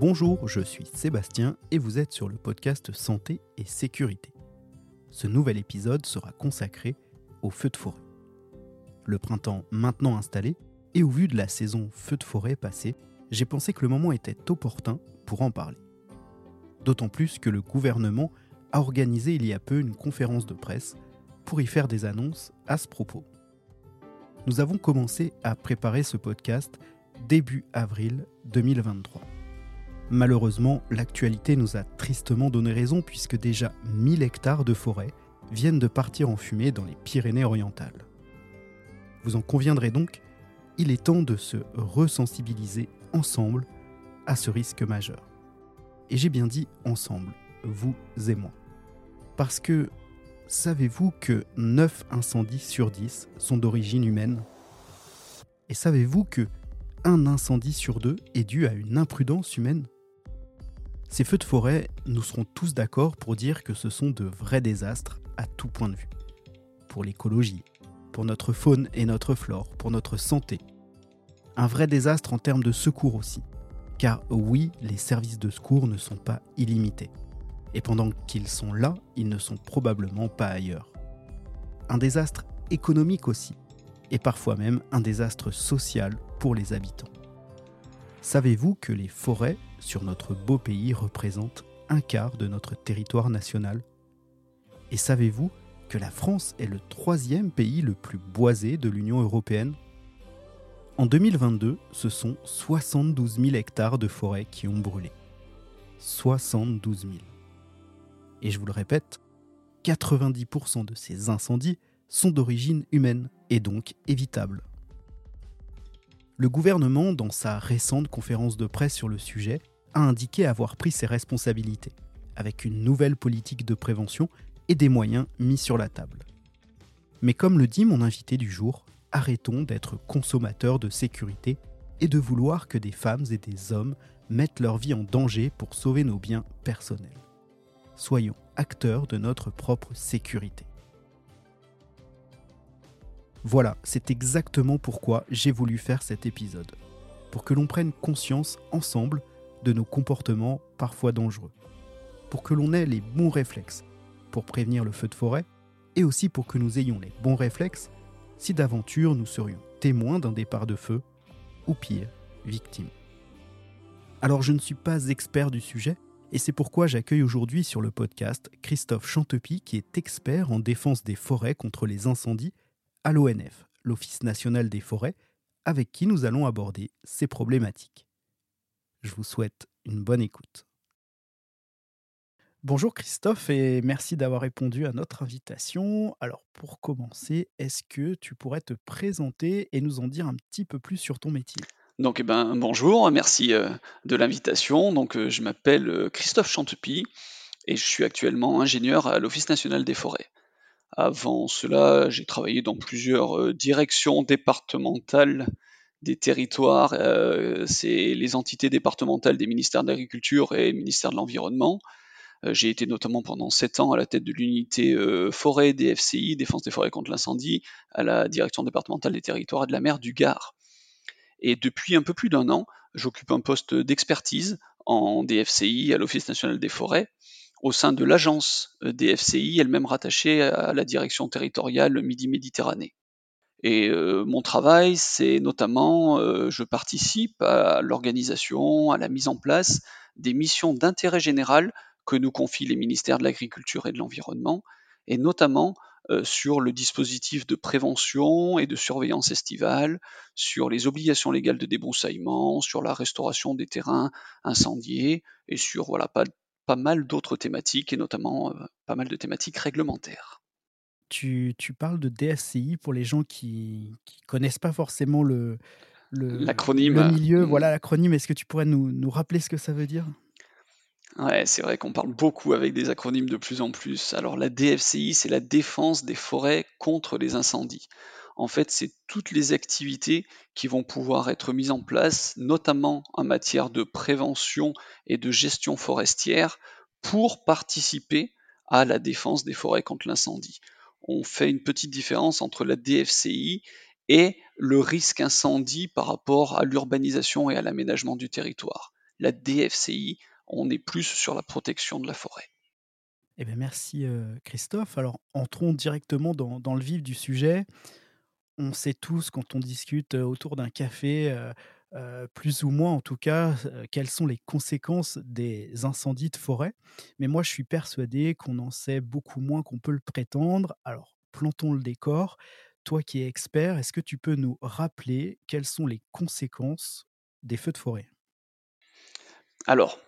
Bonjour, je suis Sébastien et vous êtes sur le podcast Santé et Sécurité. Ce nouvel épisode sera consacré aux feux de forêt. Le printemps maintenant installé, et au vu de la saison feu de forêt passée, j'ai pensé que le moment était opportun pour en parler. D'autant plus que le gouvernement a organisé il y a peu une conférence de presse pour y faire des annonces à ce propos. Nous avons commencé à préparer ce podcast début avril 2023. Malheureusement, l'actualité nous a tristement donné raison puisque déjà 1000 hectares de forêt viennent de partir en fumée dans les Pyrénées-Orientales. Vous en conviendrez donc, il est temps de se resensibiliser ensemble à ce risque majeur. Et j'ai bien dit ensemble, vous et moi. Parce que savez-vous que 9 incendies sur 10 sont d'origine humaine? Et savez-vous que un incendie sur deux est dû à une imprudence humaine? Ces feux de forêt, nous serons tous d'accord pour dire que ce sont de vrais désastres à tout point de vue. Pour l'écologie, pour notre faune et notre flore, pour notre santé. Un vrai désastre en termes de secours aussi. Car oui, les services de secours ne sont pas illimités. Et pendant qu'ils sont là, ils ne sont probablement pas ailleurs. Un désastre économique aussi, et parfois même un désastre social pour les habitants. Savez-vous que les forêts sur notre beau pays représentent un quart de notre territoire national? Et savez-vous que la France est le troisième pays le plus boisé de l'Union européenne? En 2022, ce sont 72 000 hectares de forêts qui ont brûlé. 72 000. Et je vous le répète, 90% de ces incendies sont d'origine humaine et donc évitables. Le gouvernement, dans sa récente conférence de presse sur le sujet, a indiqué avoir pris ses responsabilités, avec une nouvelle politique de prévention et des moyens mis sur la table. Mais comme le dit mon invité du jour, arrêtons d'être consommateurs de sécurité et de vouloir que des femmes et des hommes mettent leur vie en danger pour sauver nos biens personnels soyons acteurs de notre propre sécurité. Voilà, c'est exactement pourquoi j'ai voulu faire cet épisode, pour que l'on prenne conscience ensemble de nos comportements parfois dangereux, pour que l'on ait les bons réflexes pour prévenir le feu de forêt, et aussi pour que nous ayons les bons réflexes si d'aventure nous serions témoins d'un départ de feu, ou pire, victime. Alors je ne suis pas expert du sujet, et c'est pourquoi j'accueille aujourd'hui sur le podcast Christophe Chantepie, qui est expert en défense des forêts contre les incendies à l'ONF, l'Office national des forêts, avec qui nous allons aborder ces problématiques. Je vous souhaite une bonne écoute. Bonjour Christophe et merci d'avoir répondu à notre invitation. Alors pour commencer, est-ce que tu pourrais te présenter et nous en dire un petit peu plus sur ton métier? Donc, eh ben, bonjour, merci euh, de l'invitation. Donc, euh, je m'appelle euh, Christophe Chantepie et je suis actuellement ingénieur à l'Office national des forêts. Avant cela, j'ai travaillé dans plusieurs directions départementales des territoires. C'est les entités départementales des ministères de l'Agriculture et ministère de l'Environnement. J'ai été notamment pendant sept ans à la tête de l'unité forêt DFCI, Défense des forêts contre l'incendie, à la direction départementale des territoires et de la mer du Gard. Et depuis un peu plus d'un an, j'occupe un poste d'expertise en DFCI à l'Office national des forêts au sein de l'agence DFCI, elle-même rattachée à la direction territoriale Midi-Méditerranée. Et euh, mon travail, c'est notamment, euh, je participe à l'organisation, à la mise en place des missions d'intérêt général que nous confient les ministères de l'Agriculture et de l'Environnement, et notamment euh, sur le dispositif de prévention et de surveillance estivale, sur les obligations légales de débroussaillement, sur la restauration des terrains incendiés et sur voilà, pas, pas mal d'autres thématiques et notamment euh, pas mal de thématiques réglementaires. Tu, tu, parles de DSCI pour les gens qui ne connaissent pas forcément le, le, le milieu, hmm. voilà l'acronyme. Est-ce que tu pourrais nous, nous rappeler ce que ça veut dire? Ouais, c'est vrai qu'on parle beaucoup avec des acronymes de plus en plus. Alors la DFCI, c'est la défense des forêts contre les incendies. En fait, c'est toutes les activités qui vont pouvoir être mises en place, notamment en matière de prévention et de gestion forestière, pour participer à la défense des forêts contre l'incendie. On fait une petite différence entre la DFCI et le risque incendie par rapport à l'urbanisation et à l'aménagement du territoire. la DFCI, on est plus sur la protection de la forêt. Eh bien, merci Christophe. Alors, entrons directement dans, le vif du sujet. On sait tous, quand on discute autour d'un café, plus ou moins en tout cas, quelles sont les conséquences des incendies de forêt. Mais moi, je suis persuadé qu'on en sait beaucoup moins qu'on peut le prétendre. Alors, plantons le décor. Toi qui es expert, est-ce que tu peux nous rappeler quelles sont les conséquences des feux de forêt? Alors,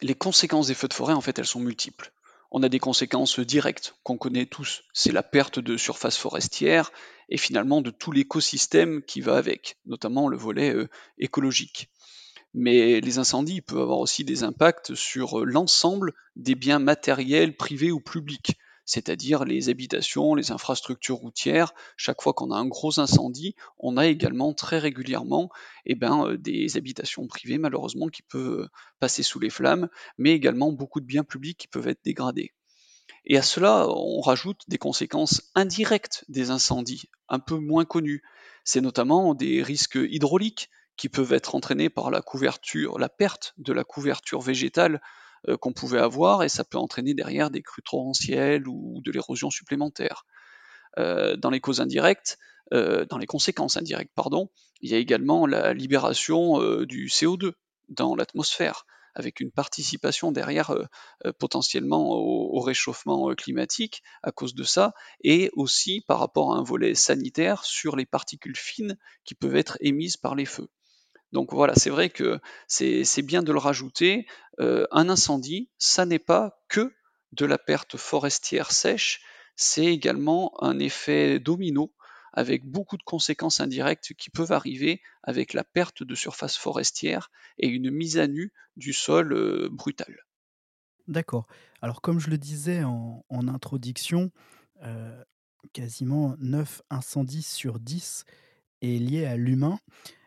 les conséquences des feux de forêt, en fait, elles sont multiples on a des conséquences directes qu'on connaît tous. C'est la perte de surface forestière et finalement de tout l'écosystème qui va avec, notamment le volet euh, écologique. Mais les incendies peuvent avoir aussi des impacts sur euh, l'ensemble des biens matériels privés ou publics, c'est-à-dire les habitations, les infrastructures routières. Chaque fois qu'on a un gros incendie, on a également très régulièrement eh ben, euh, des habitations privées malheureusement qui peuvent passer sous les flammes, mais également beaucoup de biens publics qui peuvent être dégradés. Et à cela, on rajoute des conséquences indirectes des incendies, un peu moins connues. C'est notamment des risques hydrauliques qui peuvent être entraînés par la couverture, la perte de la couverture végétale euh, qu'on pouvait avoir, et ça peut entraîner derrière des crues torrentielles ou de l'érosion supplémentaire. Euh, dans les causes indirectes, euh, dans les conséquences indirectes, pardon, il y a également la libération du CO2 dans l'atmosphère avec une participation derrière potentiellement au, réchauffement climatique à cause de ça, et aussi par rapport à un volet sanitaire sur les particules fines qui peuvent être émises par les feux. Donc voilà, c'est vrai que c'est bien de le rajouter. un incendie, ça n'est pas que de la perte forestière sèche, c'est également un effet domino avec beaucoup de conséquences indirectes qui peuvent arriver avec la perte de surface forestière et une mise à nu du sol euh, brutale. D'accord. Alors comme je le disais en, introduction, euh, quasiment 9 incendies sur 10 est lié à l'humain.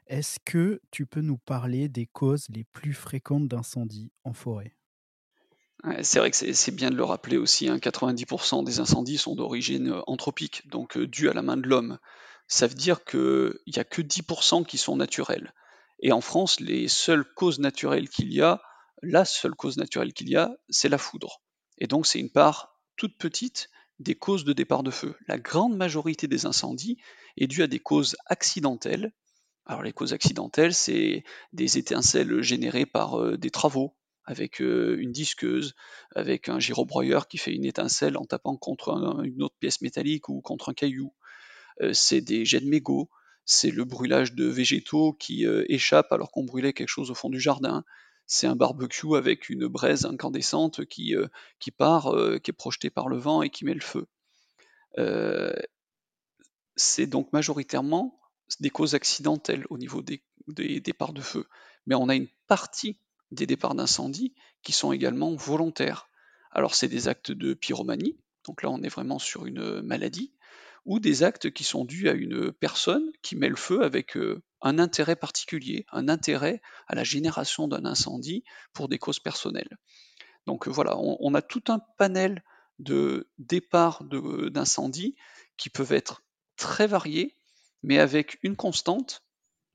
Est-ce que tu peux nous parler des causes les plus fréquentes d'incendies en forêt? C'est vrai que c'est bien de le rappeler aussi, 90% hein, des incendies sont d'origine anthropique, donc due à la main de l'homme. Ça veut dire qu'il n'y a que 10% qui sont naturels. Et en France, les seules causes naturelles qu'il y a, la seule cause naturelle qu'il y a, c'est la foudre. Et donc c'est une part toute petite des causes de départ de feu. La grande majorité des incendies est due à des causes accidentelles. Alors les causes accidentelles, c'est des étincelles générées par euh, des travaux, avec une disqueuse, avec un gyrobroyeur qui fait une étincelle en tapant contre une autre pièce métallique ou contre un caillou. c'est des jets de mégots, c'est le brûlage de végétaux qui échappent alors qu'on brûlait quelque chose au fond du jardin. C'est un barbecue avec une braise incandescente qui, qui part, qui est projetée par le vent et qui met le feu. c'est donc majoritairement des causes accidentelles au niveau des, départs de feu. Mais on a une partie des départs d'incendie qui sont également volontaires. Alors c'est des actes de pyromanie, donc là on est vraiment sur une maladie, ou des actes qui sont dus à une personne qui met le feu avec euh, un intérêt particulier, un intérêt à la génération d'un incendie pour des causes personnelles. Donc voilà, on, a tout un panel de départs d'incendie qui peuvent être très variés, mais avec une constante,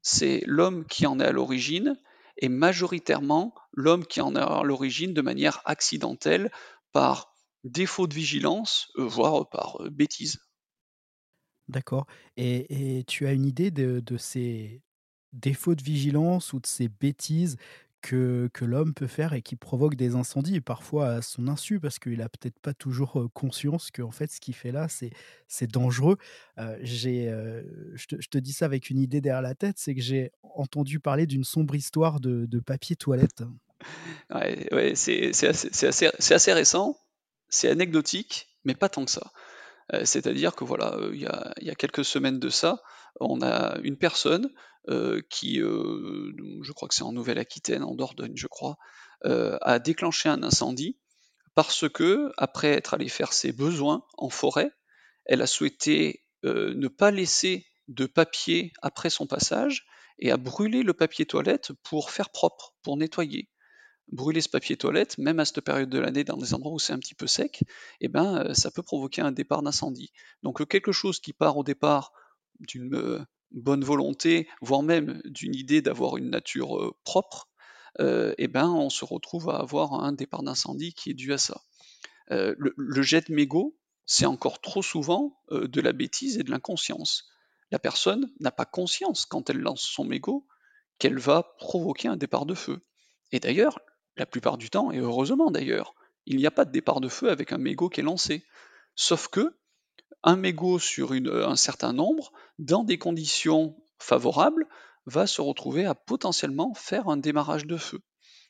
c'est l'homme qui en est à l'origine est majoritairement l'homme qui en a l'origine de manière accidentelle par défaut de vigilance, euh, voire par euh, bêtise. D'accord. Et, tu as une idée de, ces défauts de vigilance ou de ces bêtises que, l'homme peut faire et qui provoque des incendies, parfois à son insu, parce qu'il a peut-être pas toujours conscience que fait, ce qu'il fait là, c'est dangereux. je, te, dis ça avec une idée derrière la tête, c'est que j'ai entendu parler d'une sombre histoire de, papier toilette. Ouais, c'est assez, assez, assez récent, c'est anecdotique, mais pas tant que ça. C'est-à-dire que voilà, il y a, y, a, quelques semaines de ça, on a une personne qui, euh, je crois que c'est en Nouvelle-Aquitaine, en Dordogne, je crois, euh, a déclenché un incendie parce que, après être allée faire ses besoins en forêt, elle a souhaité ne pas laisser de papier après son passage et a brûlé le papier toilette pour faire propre, pour nettoyer. Brûler ce papier toilette, même à cette période de l'année, dans des endroits où c'est un petit peu sec, eh ben, ça peut provoquer un départ d'incendie. Donc quelque chose qui part au départ d'une bonne volonté, voire même d'une idée d'avoir une nature propre, eh ben, on se retrouve à avoir un départ d'incendie qui est dû à ça. Le, jet de mégot, c'est encore trop souvent de la bêtise et de l'inconscience. La personne n'a pas conscience quand elle lance son mégot qu'elle va provoquer un départ de feu. Et d'ailleurs, la plupart du temps, et heureusement d'ailleurs, il n'y a pas de départ de feu avec un mégot qui est lancé. Sauf que un mégot sur un certain nombre, dans des conditions favorables, va se retrouver à potentiellement faire un démarrage de feu.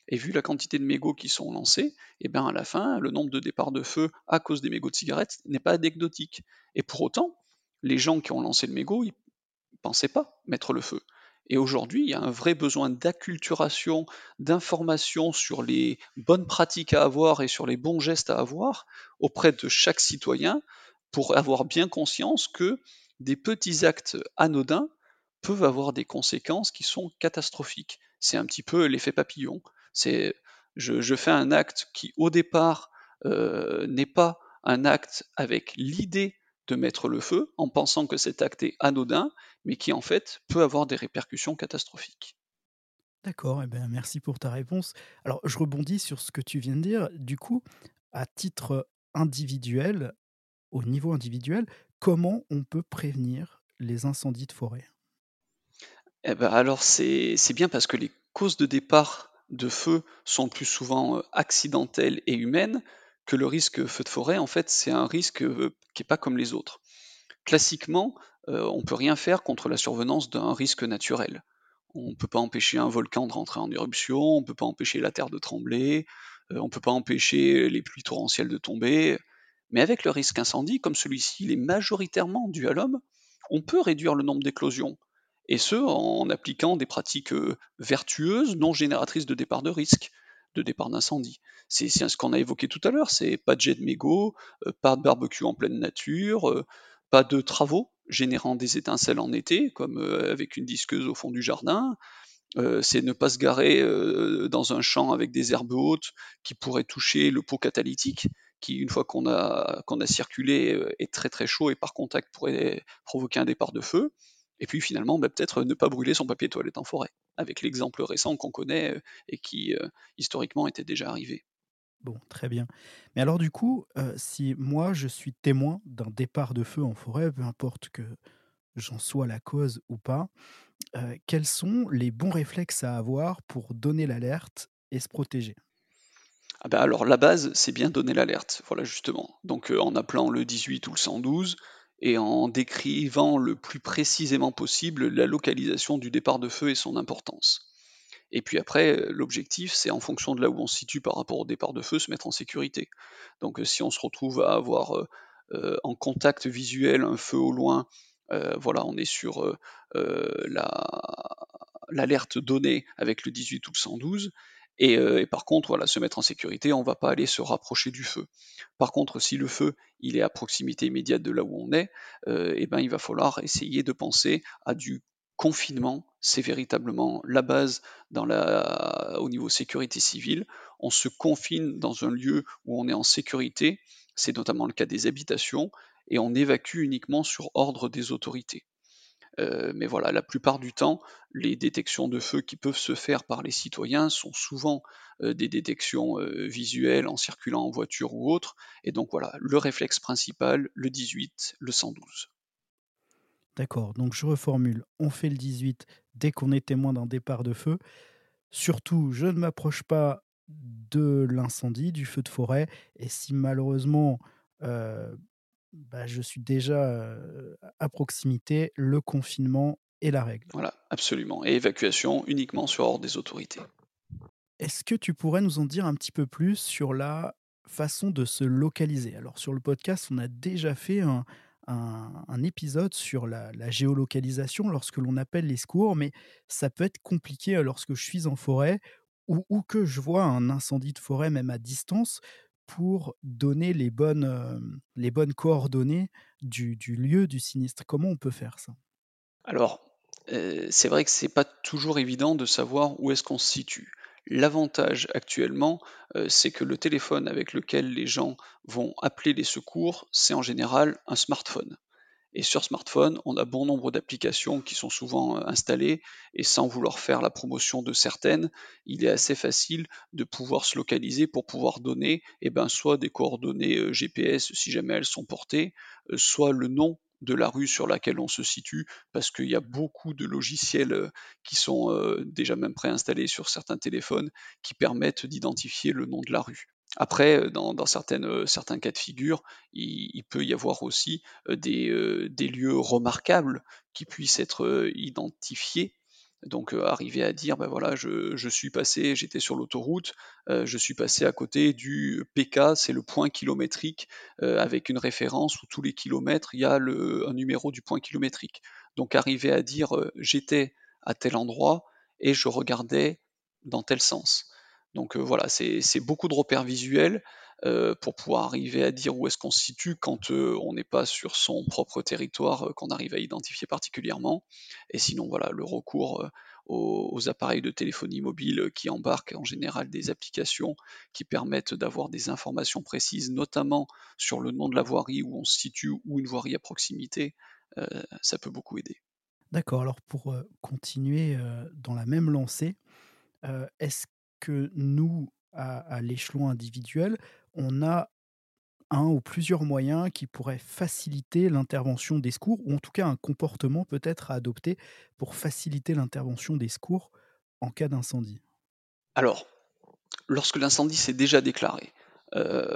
Et vu la quantité de mégots qui sont lancés, et eh bien à la fin, le nombre de départs de feu à cause des mégots de cigarettes n'est pas anecdotique. Et pour autant, les gens qui ont lancé le mégot, ils ne pensaient pas mettre le feu. Et aujourd'hui, il y a un vrai besoin d'acculturation, d'information sur les bonnes pratiques à avoir et sur les bons gestes à avoir auprès de chaque citoyen pour avoir bien conscience que des petits actes anodins peuvent avoir des conséquences qui sont catastrophiques. C'est un petit peu l'effet papillon. C'est je, fais un acte qui au départ euh, n'est pas un acte avec l'idée de mettre le feu en pensant que cet acte est anodin, mais qui en fait peut avoir des répercussions catastrophiques. D'accord, eh ben merci pour ta réponse. Alors je rebondis sur ce que tu viens de dire. Du coup, à titre individuel, au niveau individuel, comment on peut prévenir les incendies de forêt? Eh ben alors c'est bien parce que les causes de départ de feu sont plus souvent accidentelles et humaines que le risque feu de forêt, en fait, c'est un risque qui n'est pas comme les autres. Classiquement, on ne peut rien faire contre la survenance d'un risque naturel. On ne peut pas empêcher un volcan de rentrer en éruption, on ne peut pas empêcher la terre de trembler, on ne peut pas empêcher les pluies torrentielles de tomber. Mais avec le risque incendie, comme celui-ci il est majoritairement dû à l'homme, on peut réduire le nombre d'éclosions et ce en appliquant des pratiques euh, vertueuses, non génératrices de départ de risque, de départ d'incendie. C'est ce qu'on a évoqué tout à l'heure, c'est pas de jet de mégot, euh, pas de barbecue en pleine nature, euh, pas de travaux générant des étincelles en été, comme avec une disqueuse au fond du jardin, c'est ne pas se garer dans un champ avec des herbes hautes qui pourraient toucher le pot catalytique, qui une fois qu'on a, a circulé est très très chaud et par contact pourrait provoquer un départ de feu. Et puis finalement, bah, peut-être ne pas brûler son papier toilette en forêt, avec l'exemple récent qu'on connaît euh, et qui euh, historiquement était déjà arrivé. Bon, très bien. Mais alors du coup, euh, si moi je suis témoin d'un départ de feu en forêt, peu importe que j'en sois la cause ou pas, quels sont les bons réflexes à avoir pour donner l'alerte et se protéger? Ah bah alors la base, c'est bien donner l'alerte, voilà justement. Donc en appelant le 18 ou le 112, et en décrivant le plus précisément possible la localisation du départ de feu et son importance. Et puis après, l'objectif, c'est en fonction de là où on se situe par rapport au départ de feu, se mettre en sécurité. Donc si on se retrouve à avoir en contact visuel un feu au loin, voilà, on est sur l'alerte donnée avec le 18 ou le 112, euh, et, par contre, voilà, se mettre en sécurité, on ne va pas aller se rapprocher du feu. Par contre, si le feu il est à proximité immédiate de là où on est, euh, eh ben, il va falloir essayer de penser à du confinement. C'est véritablement la base dans la, au niveau sécurité civile. On se confine dans un lieu où on est en sécurité, c'est notamment le cas des habitations, et on évacue uniquement sur ordre des autorités. Euh, mais voilà, la plupart du temps, les détections de feu qui peuvent se faire par les citoyens sont souvent euh, des détections euh, visuelles en circulant en voiture ou autre. Et donc voilà, le réflexe principal, le 18, le 112. D'accord, donc je reformule. On fait le 18 dès qu'on est témoin d'un départ de feu. Surtout, je ne m'approche pas de l'incendie, du feu de forêt. Et si malheureusement bah, je suis déjà à proximité, le confinement est la règle. Voilà, absolument. Et évacuation uniquement sur ordre des autorités. Est-ce que tu pourrais nous en dire un petit peu plus sur la façon de se localiser? Alors sur le podcast, on a déjà fait un, épisode sur la, géolocalisation lorsque l'on appelle les secours, mais ça peut être compliqué lorsque je suis en forêt ou, ou, que je vois un incendie de forêt même à distance pour donner les bonnes, bonnes coordonnées du, lieu du sinistre Comment on peut faire ça? Alors, c'est vrai que c'est pas toujours évident de savoir où est-ce qu'on se situe. L'avantage actuellement, c'est que le téléphone avec lequel les gens vont appeler les secours, c'est en général un smartphone. Et sur smartphone, on a bon nombre d'applications qui sont souvent euh, installées et sans vouloir faire la promotion de certaines, il est assez facile de pouvoir se localiser pour pouvoir donner eh ben, soit des coordonnées euh, GPS si jamais elles sont portées, euh, soit le nom de la rue sur laquelle on se situe, parce qu'il y a beaucoup de logiciels qui sont déjà même préinstallés sur certains téléphones qui permettent d'identifier le nom de la rue. Après, euh, dans, euh, certains cas de figure, il, peut y avoir aussi euh, des, lieux remarquables qui puissent être identifiés. Donc arriver à dire, ben voilà, je, suis passé, j'étais sur l'autoroute, je suis passé à côté du PK, c'est le point kilométrique, avec une référence où tous les kilomètres, il y a un numéro du point kilométrique. Donc arriver à dire, j'étais à tel endroit et je regardais dans tel sens. Donc voilà, c'est beaucoup de repères visuels pour pouvoir arriver à dire où est-ce qu'on se situe quand on n'est pas sur son propre territoire qu'on arrive à identifier particulièrement. Et sinon, voilà, le recours aux, appareils de téléphonie mobile qui embarquent en général des applications qui permettent d'avoir des informations précises, notamment sur le nom de la voirie où on se situe ou une voirie à proximité, ça peut beaucoup aider. D'accord, alors pour continuer dans la même lancée, est-ce que nous, à, l'échelon individuel, on a un ou plusieurs moyens qui pourraient faciliter l'intervention des secours, ou en tout cas un comportement peut-être à adopter pour faciliter l'intervention des secours en cas d'incendie. Alors, lorsque l'incendie s'est déjà déclaré, euh,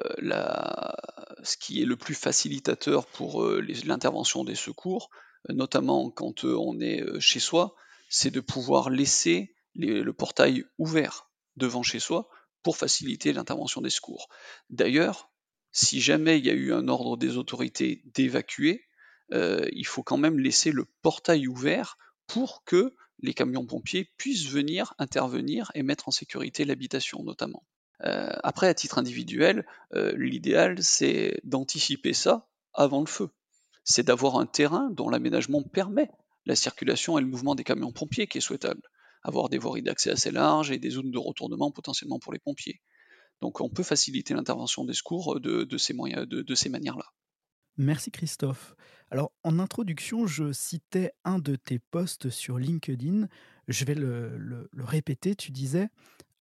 ce qui est le plus facilitateur pour euh, l'intervention des secours, notamment quand euh, on est chez soi, c'est de pouvoir laisser le portail ouvert devant chez soi pour faciliter l'intervention des secours. D'ailleurs, si jamais il y a eu un ordre des autorités d'évacuer, euh, il faut quand même laisser le portail ouvert pour que les camions pompiers puissent venir intervenir et mettre en sécurité l'habitation notamment. Euh, après, à titre individuel, euh, l'idéal c'est d'anticiper ça avant le feu. C'est d'avoir un terrain dont l'aménagement permet la circulation et le mouvement des camions pompiers qui est souhaitable avoir des voiries d'accès assez larges et des zones de retournement potentiellement pour les pompiers. Donc on peut faciliter l'intervention des secours de, ces, moyens, de, ces manières-là. Merci Christophe. Alors en introduction, je citais un de tes posts sur LinkedIn. Je vais le, le répéter. Tu disais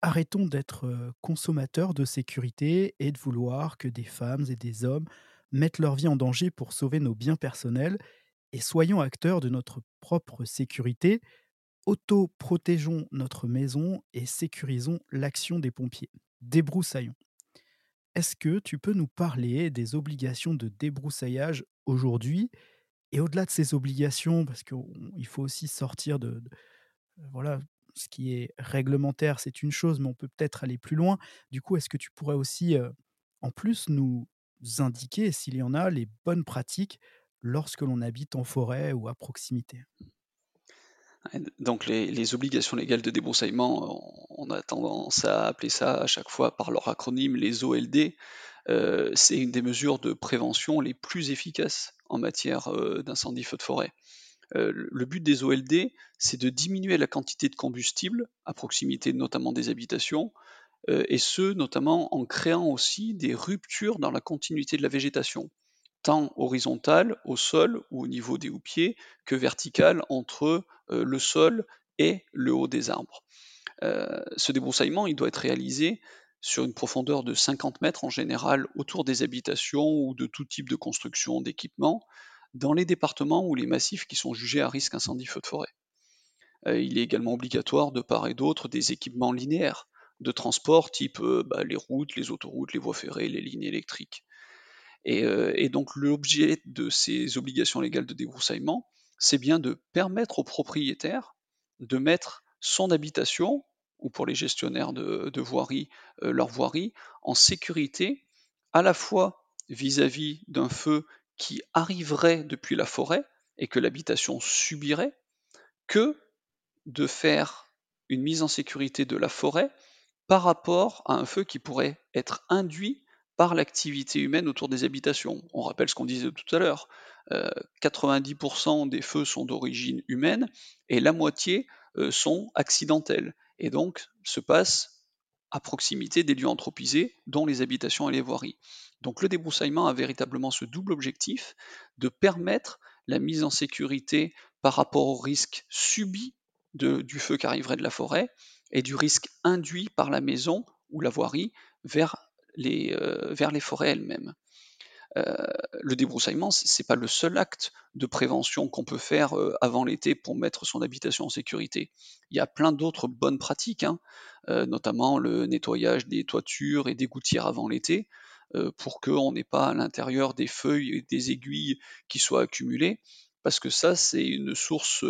Arrêtons d'être euh, consommateurs de sécurité et de vouloir que des femmes et des hommes mettent leur vie en danger pour sauver nos biens personnels et soyons acteurs de notre propre sécurité auto-protégeons notre maison et sécurisons l'action des pompiers. Débroussaillons. Est-ce que tu peux nous parler des obligations de débroussaillage aujourd'hui et au-delà de ces obligations, parce qu'il faut aussi sortir de, euh, voilà, ce qui est réglementaire, c'est une chose, mais on peut peut-être aller plus loin. Du coup, est-ce que tu pourrais aussi, euh, en plus, nous indiquer, s'il y en a, les bonnes pratiques lorsque l'on habite en forêt ou à proximité? Donc les, obligations légales de débroussaillement, on a tendance à appeler ça à chaque fois par leur acronyme les OLD. Euh, c'est une des mesures de prévention les plus efficaces en matière euh, d'incendie feu de forêt. Euh, le but des OLD, c'est de diminuer la quantité de combustible à proximité notamment des habitations, et ce notamment en créant aussi des ruptures dans la continuité de la végétation tant horizontale au sol ou au niveau des houppiers que verticale entre euh, le sol et le haut des arbres. Euh, ce débroussaillement, il doit être réalisé sur une profondeur de 50 mètres en général autour des habitations ou de tout type de construction, d'équipement, dans les départements ou les massifs qui sont jugés à risque incendie feu de forêt. Euh, il est également obligatoire de part et d'autre des équipements linéaires de transport type bah, les routes, les autoroutes, les voies ferrées, les lignes électriques. Euh, et, donc l'objet de ces obligations légales de débroussaillement, c'est bien de permettre aux propriétaires de mettre son habitation, ou pour les gestionnaires de, voirie, euh, leur voirie, en sécurité, à la fois vis-à-vis d'un feu qui arriverait depuis la forêt et que l'habitation subirait, que de faire une mise en sécurité de la forêt par rapport à un feu qui pourrait être induit par l'activité humaine autour des habitations. On rappelle ce qu'on disait tout à l'heure, 90% euh, des feux sont d'origine humaine et la moitié euh, sont accidentels, et donc se passent à proximité des lieux anthropisés, dont les habitations et les voiries. Donc le débroussaillement a véritablement ce double objectif de permettre la mise en sécurité par rapport au risque subi du feu qui arriverait de la forêt et du risque induit par la maison ou la voirie vers euh, vers les forêts elles-mêmes. Euh, le débroussaillement, c'est pas le seul acte de prévention qu'on peut faire euh, avant l'été pour mettre son habitation en sécurité. Il y a plein d'autres bonnes pratiques, hein, notamment le nettoyage des toitures et des gouttières avant l'été, pour qu'on n'ait pas à l'intérieur des feuilles et des aiguilles qui soient accumulées, parce que ça, c'est une source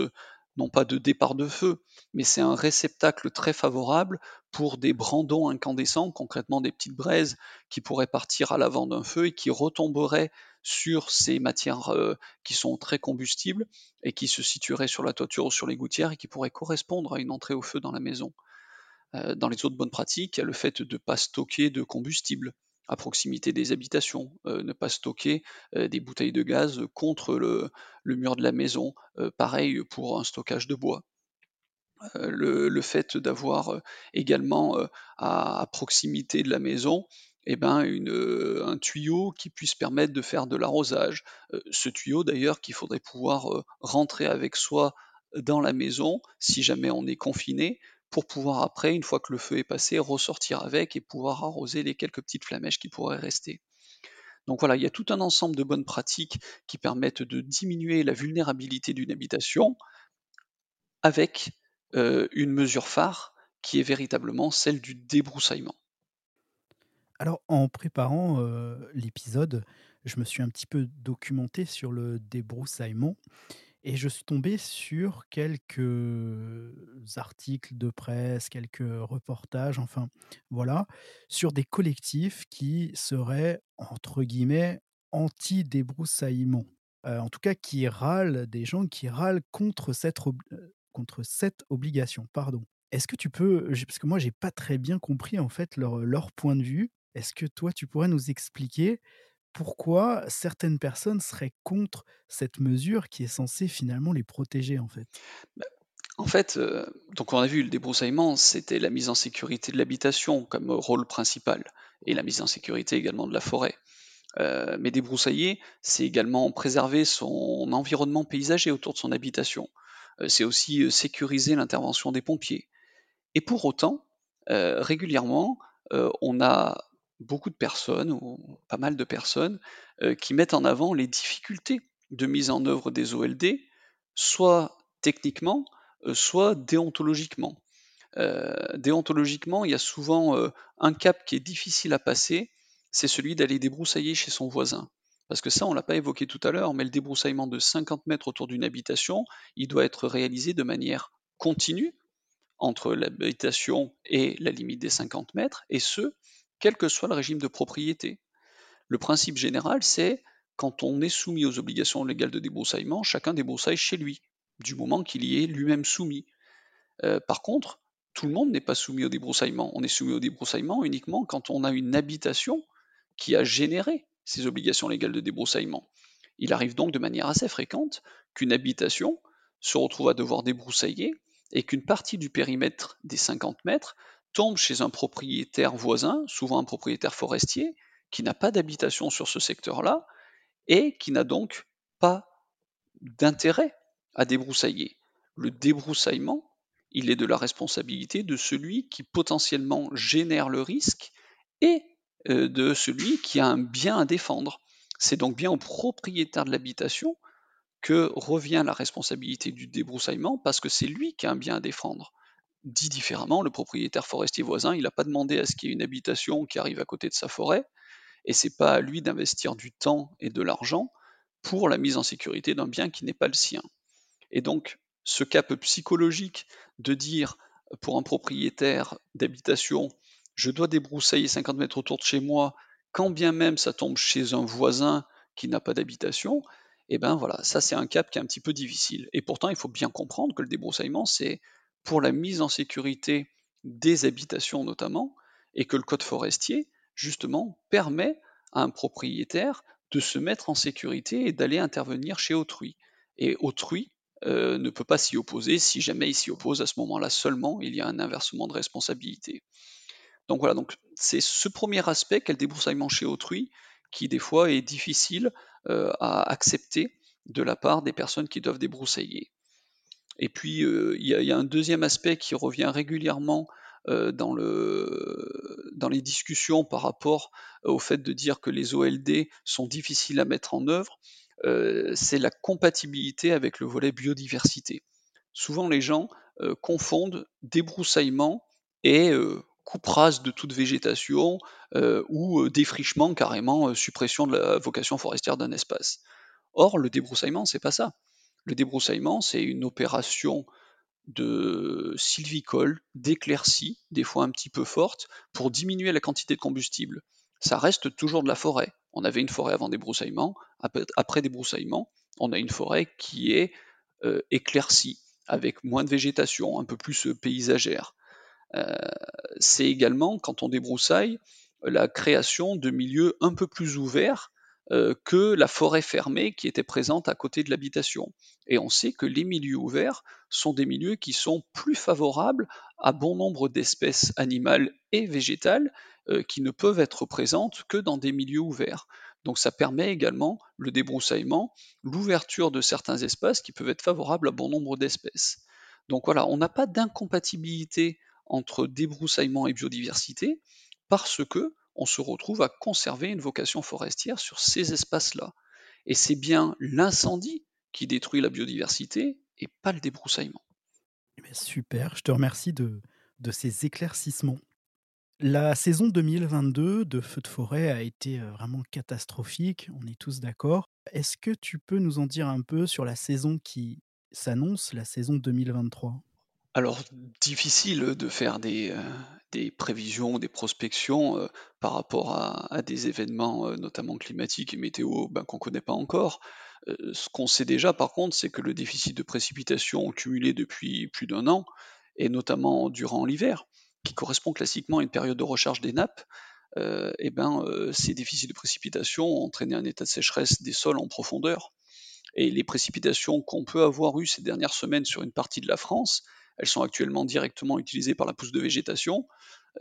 non pas de départ de feu, mais c'est un réceptacle très favorable pour des brandons incandescents, concrètement des petites braises qui pourraient partir à l'avant d'un feu et qui retomberaient sur ces matières euh, qui sont très combustibles et qui se situeraient sur la toiture ou sur les gouttières et qui pourraient correspondre à une entrée au feu dans la maison. Euh, dans les autres bonnes pratiques, il y a le fait de ne pas stocker de combustible à proximité des habitations, euh, ne pas stocker euh, des bouteilles de gaz contre le, mur de la maison, euh, pareil pour un stockage de bois. Le, fait d'avoir également à, proximité de la maison eh ben, un tuyau qui puisse permettre de faire de l'arrosage. ce tuyau d'ailleurs qu'il faudrait pouvoir rentrer avec soi dans la maison si jamais on est confiné pour pouvoir après, une fois que le feu est passé, ressortir avec et pouvoir arroser les quelques petites flamèches qui pourraient rester. Donc voilà, il y a tout un ensemble de bonnes pratiques qui permettent de diminuer la vulnérabilité d'une habitation avec euh, une mesure phare qui est véritablement celle du débroussaillement. Alors en préparant euh, l'épisode, je me suis un petit peu documenté sur le débroussaillement et je suis tombé sur quelques articles de presse, quelques reportages, enfin voilà, sur des collectifs qui seraient, entre guillemets, anti-débroussaillement. En tout cas, qui râlent, des gens qui râlent contre cette, contre cette obligation. Pardon. Est-ce que tu peux, parce que moi, j'ai pas très bien compris en fait leur, leur point de vue. Est-ce que toi, tu pourrais nous expliquer pourquoi certaines personnes seraient contre cette mesure qui est censée finalement les protéger en fait? Bah, En fait, euh, donc on a vu le débroussaillement, c'était la mise en sécurité de l'habitation comme rôle principal, et la mise en sécurité également de la forêt. Euh, mais débroussailler, c'est également préserver son environnement paysager autour de son habitation. Euh, c'est aussi sécuriser l'intervention des pompiers. Et pour autant, régulièrement, on a beaucoup de personnes, ou pas mal de personnes, euh, qui mettent en avant les difficultés de mise en œuvre des OLD, soit techniquement, euh, soit déontologiquement. Euh, déontologiquement, il y a souvent un cap qui est difficile à passer, c'est celui d'aller débroussailler chez son voisin. Parce que ça, on ne l'a pas évoqué tout à l'heure, mais le débroussaillement de 50 mètres autour d'une habitation, il doit être réalisé de manière continue entre l'habitation et la limite des 50 mètres, et ce, quel que soit le régime de propriété. Le principe général, c'est quand on est soumis aux obligations légales de débroussaillement, chacun débroussaille chez lui, du moment qu'il y est lui-même soumis. Euh, par contre, tout le monde n'est pas soumis au débroussaillement. On est soumis au débroussaillement uniquement quand on a une habitation qui a généré ces obligations légales de débroussaillement. Il arrive donc de manière assez fréquente qu'une habitation se retrouve à devoir débroussailler et qu'une partie du périmètre des 50 mètres tombe chez un propriétaire voisin, souvent un propriétaire forestier, qui n'a pas d'habitation sur ce secteur-là et qui n'a donc pas d'intérêt à débroussailler. Le débroussaillement, il est de la responsabilité de celui qui potentiellement génère le risque et euh, de celui qui a un bien à défendre. C'est donc bien au propriétaire de l'habitation que revient la responsabilité du débroussaillement parce que c'est lui qui a un bien à défendre. Dit différemment, le propriétaire forestier voisin, il n'a pas demandé à ce qu'il y ait une habitation qui arrive à côté de sa forêt, et c'est pas à lui d'investir du temps et de l'argent pour la mise en sécurité d'un bien qui n'est pas le sien. Et donc, ce cap psychologique de dire pour un propriétaire d'habitation, je dois débroussailler 50 mètres autour de chez moi, quand bien même ça tombe chez un voisin qui n'a pas d'habitation, et eh ben voilà, ça c'est un cap qui est un petit peu difficile. Et pourtant, il faut bien comprendre que le débroussaillement, c'est pour la mise en sécurité des habitations notamment, et que le code forestier, justement, permet à un propriétaire de se mettre en sécurité et d'aller intervenir chez autrui. Et autrui euh, ne peut pas s'y opposer, si jamais il s'y oppose, à ce moment-là seulement, il y a un inversement de responsabilité. Donc voilà, donc c'est ce premier aspect qu'est le débroussaillement chez autrui qui des fois est difficile euh, à accepter de la part des personnes qui doivent débroussailler. Et puis, il y, a un deuxième aspect qui revient régulièrement dans, le, dans, les discussions par rapport au fait de dire que les OLD sont difficiles à mettre en œuvre, c'est la compatibilité avec le volet biodiversité. Souvent, les gens confondent débroussaillement et coupe rase de toute végétation ou défrichement carrément, suppression de la vocation forestière d'un espace. Or, le débroussaillement, c'est pas ça. Le débroussaillement, c'est une opération de sylvicole, d'éclaircie, des fois un petit peu forte, pour diminuer la quantité de combustible. Ça reste toujours de la forêt. On avait une forêt avant débroussaillement, après débroussaillement, on a une forêt qui est euh, éclaircie, avec moins de végétation, un peu plus euh, paysagère. Euh, c'est également, quand on débroussaille, la création de milieux un peu plus ouverts euh, que la forêt fermée qui était présente à côté de l'habitation. Et on sait que les milieux ouverts sont des milieux qui sont plus favorables à bon nombre d'espèces animales et végétales euh, qui ne peuvent être présentes que dans des milieux ouverts. Donc ça permet également le débroussaillement, l'ouverture de certains espaces qui peuvent être favorables à bon nombre d'espèces. Donc voilà, on n'a pas d'incompatibilité entre débroussaillement et biodiversité parce que on se retrouve à conserver une vocation forestière sur ces espaces-là. Et c'est bien l'incendie qui détruit la biodiversité et pas le débroussaillement. Eh super, je te remercie de, de ces éclaircissements. La saison 2022 de Feux de forêt a été euh, vraiment catastrophique, on est tous d'accord. Est-ce que tu peux nous en dire un peu sur la saison qui s'annonce, la saison 2023 alors, difficile de faire des, euh, prévisions, des prospections euh, par rapport à, des événements, euh, notamment climatiques et météo, ben, qu'on ne connaît pas encore. ce qu'on sait déjà, par contre, c'est que le déficit de précipitation cumulé depuis plus d'un an, et notamment durant l'hiver, qui correspond classiquement à une période de recharge des nappes, et ben, ces déficits de précipitation ont entraîné un état de sécheresse des sols en profondeur. Et les précipitations qu'on peut avoir eues ces dernières semaines sur une partie de la France, elles sont actuellement directement utilisées par la pousse de végétation